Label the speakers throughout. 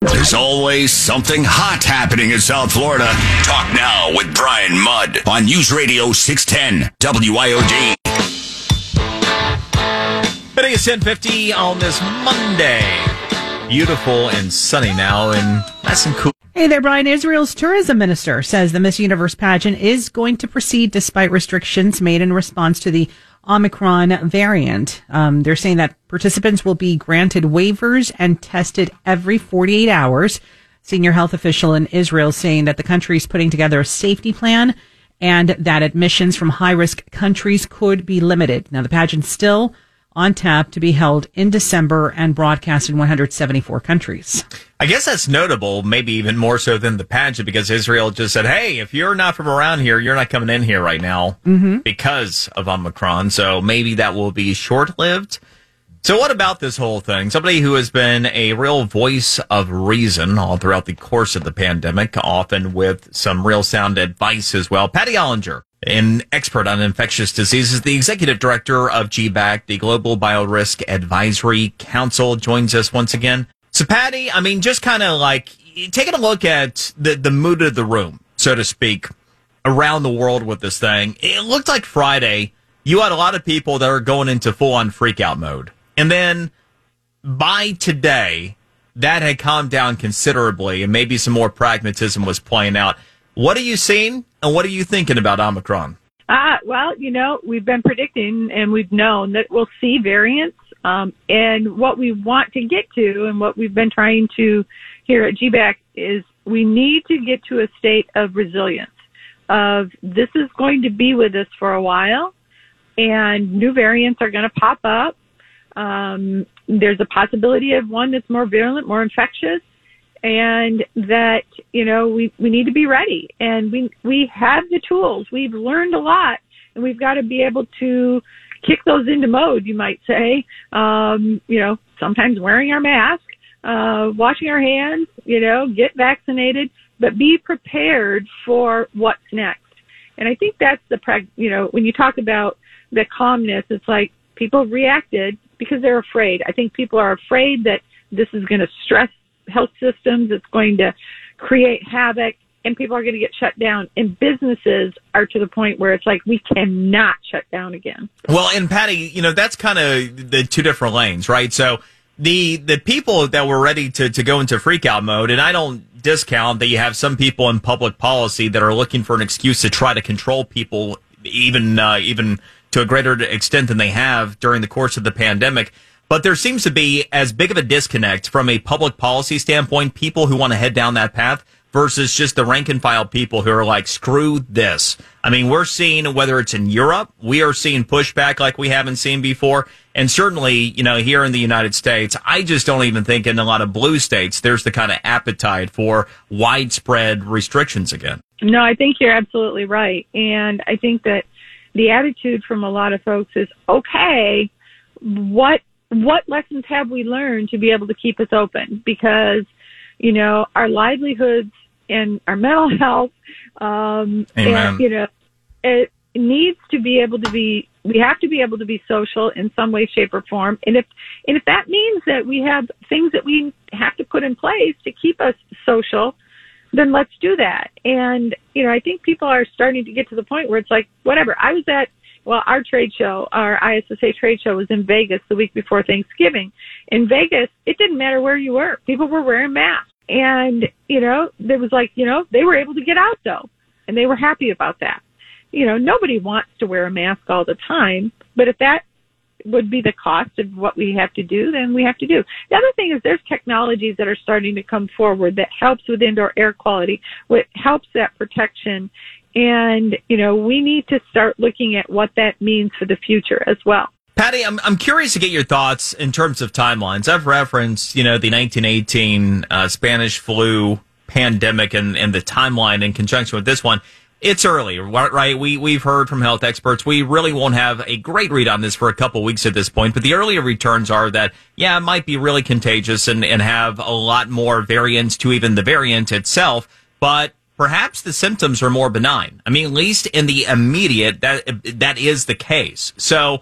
Speaker 1: There's always something hot happening in South Florida. Talk now with Brian Mudd on News Radio 610 WIOD.
Speaker 2: It is 1050 on this Monday. Beautiful and sunny now and nice and cool.
Speaker 3: Hey there, Brian. Israel's tourism minister says the Miss Universe pageant is going to proceed despite restrictions made in response to the Omicron variant. Um, they're saying that participants will be granted waivers and tested every 48 hours. Senior health official in Israel saying that the country is putting together a safety plan and that admissions from high risk countries could be limited. Now, the pageant still on tap to be held in December and broadcast in 174 countries.
Speaker 2: I guess that's notable, maybe even more so than the pageant, because Israel just said, hey, if you're not from around here, you're not coming in here right now
Speaker 3: Mm-hmm.
Speaker 2: because of Omicron. So maybe that will be short lived. So, what about this whole thing? Somebody who has been a real voice of reason all throughout the course of the pandemic, often with some real sound advice as well. Patty Olinger, an expert on infectious diseases, the executive director of GBAC, the Global Biorisk Advisory Council, joins us once again. So, Patty, I mean, just kind of like taking a look at the, the mood of the room, so to speak, around the world with this thing. It looked like Friday, you had a lot of people that are going into full on freakout mode. And then by today, that had calmed down considerably and maybe some more pragmatism was playing out. What are you seeing and what are you thinking about Omicron?
Speaker 4: Uh, well, you know, we've been predicting and we've known that we'll see variants. Um, and what we want to get to and what we've been trying to here at GBAC is we need to get to a state of resilience of this is going to be with us for a while and new variants are going to pop up. Um, there's a possibility of one that's more virulent, more infectious, and that you know we we need to be ready. And we we have the tools. We've learned a lot, and we've got to be able to kick those into mode. You might say, um, you know, sometimes wearing our mask, uh, washing our hands, you know, get vaccinated, but be prepared for what's next. And I think that's the prag. You know, when you talk about the calmness, it's like people reacted because they're afraid. I think people are afraid that this is going to stress health systems. It's going to create havoc and people are going to get shut down and businesses are to the point where it's like we cannot shut down again.
Speaker 2: Well, and Patty, you know, that's kind of the two different lanes, right? So the the people that were ready to, to go into freakout mode, and I don't discount that you have some people in public policy that are looking for an excuse to try to control people even uh, even to a greater extent than they have during the course of the pandemic. But there seems to be as big of a disconnect from a public policy standpoint, people who want to head down that path versus just the rank and file people who are like, screw this. I mean, we're seeing whether it's in Europe, we are seeing pushback like we haven't seen before. And certainly, you know, here in the United States, I just don't even think in a lot of blue states, there's the kind of appetite for widespread restrictions again.
Speaker 4: No, I think you're absolutely right. And I think that the attitude from a lot of folks is, okay, what, what lessons have we learned to be able to keep us open? Because, you know, our livelihoods and our mental health, um, and, you know, it needs to be able to be, we have to be able to be social in some way, shape or form. And if, and if that means that we have things that we have to put in place to keep us social, then let's do that. And, you know, I think people are starting to get to the point where it's like, whatever. I was at, well, our trade show, our ISSA trade show was in Vegas the week before Thanksgiving. In Vegas, it didn't matter where you were. People were wearing masks. And, you know, there was like, you know, they were able to get out though. And they were happy about that. You know, nobody wants to wear a mask all the time, but if that would be the cost of what we have to do, then we have to do. The other thing is there's technologies that are starting to come forward that helps with indoor air quality, what helps that protection. And, you know, we need to start looking at what that means for the future as well.
Speaker 2: Patty, I'm, I'm curious to get your thoughts in terms of timelines. I've referenced, you know, the 1918 uh, Spanish flu pandemic and, and the timeline in conjunction with this one. It's early, right? We, we've heard from health experts. We really won't have a great read on this for a couple weeks at this point, but the earlier returns are that, yeah, it might be really contagious and, and have a lot more variants to even the variant itself, but perhaps the symptoms are more benign. I mean, at least in the immediate, that, that is the case. So,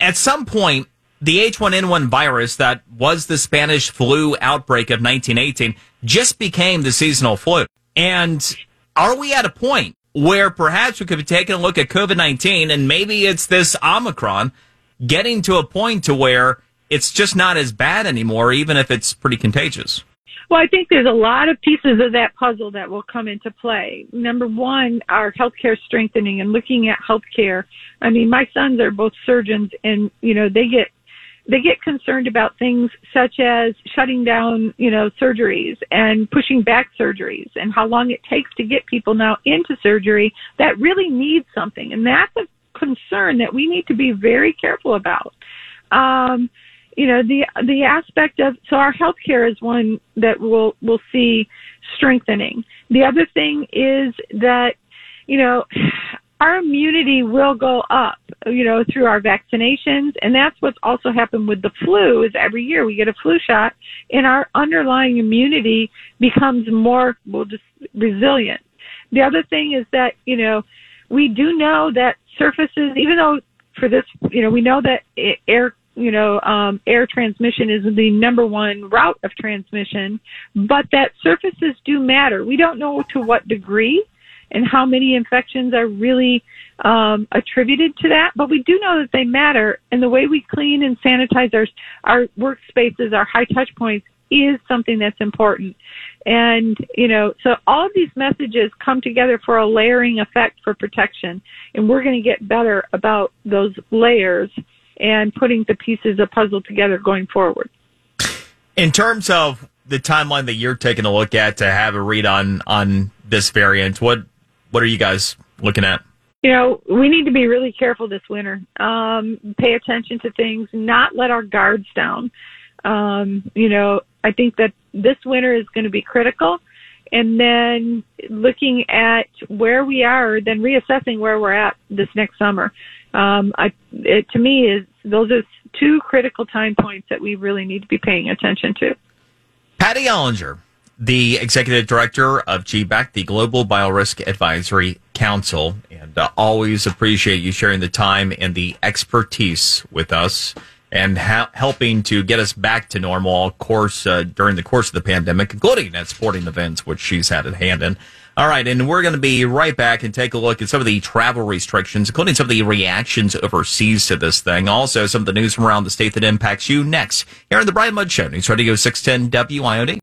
Speaker 2: at some point, the H1N1 virus that was the Spanish flu outbreak of 1918 just became the seasonal flu. And are we at a point where perhaps we could be taking a look at COVID 19 and maybe it's this Omicron getting to a point to where it's just not as bad anymore, even if it's pretty contagious?
Speaker 4: Well, I think there's a lot of pieces of that puzzle that will come into play. Number one, our healthcare strengthening and looking at healthcare. I mean, my sons are both surgeons and, you know, they get they get concerned about things such as shutting down, you know, surgeries and pushing back surgeries and how long it takes to get people now into surgery that really need something. And that's a concern that we need to be very careful about. Um, you know, the the aspect of so our healthcare is one that we'll we'll see strengthening. The other thing is that, you know, our immunity will go up, you know, through our vaccinations. And that's what's also happened with the flu is every year we get a flu shot and our underlying immunity becomes more, well, just resilient. The other thing is that, you know, we do know that surfaces, even though for this, you know, we know that air, you know, um, air transmission is the number one route of transmission, but that surfaces do matter. We don't know to what degree and how many infections are really um, attributed to that, but we do know that they matter. And the way we clean and sanitize our our workspaces, our high touch points, is something that's important. And you know, so all of these messages come together for a layering effect for protection, and we're going to get better about those layers and putting the pieces of puzzle together going forward.
Speaker 2: In terms of the timeline that you're taking a look at to have a read on on this variant, what what are you guys looking at?
Speaker 4: You know, we need to be really careful this winter. Um, pay attention to things, not let our guards down. Um, you know, I think that this winter is going to be critical. And then looking at where we are, then reassessing where we're at this next summer. Um, I, it, to me, is those are two critical time points that we really need to be paying attention to.
Speaker 2: Patty Olinger, the executive director of GBAC, the Global Biorisk Advisory Council, and uh, always appreciate you sharing the time and the expertise with us and ha- helping to get us back to normal, of course, uh, during the course of the pandemic, including at sporting events, which she's had at hand. And all right, and we're going to be right back and take a look at some of the travel restrictions, including some of the reactions overseas to this thing. Also, some of the news from around the state that impacts you next here on the Brian Mudd Show, News Radio 610 WIOD.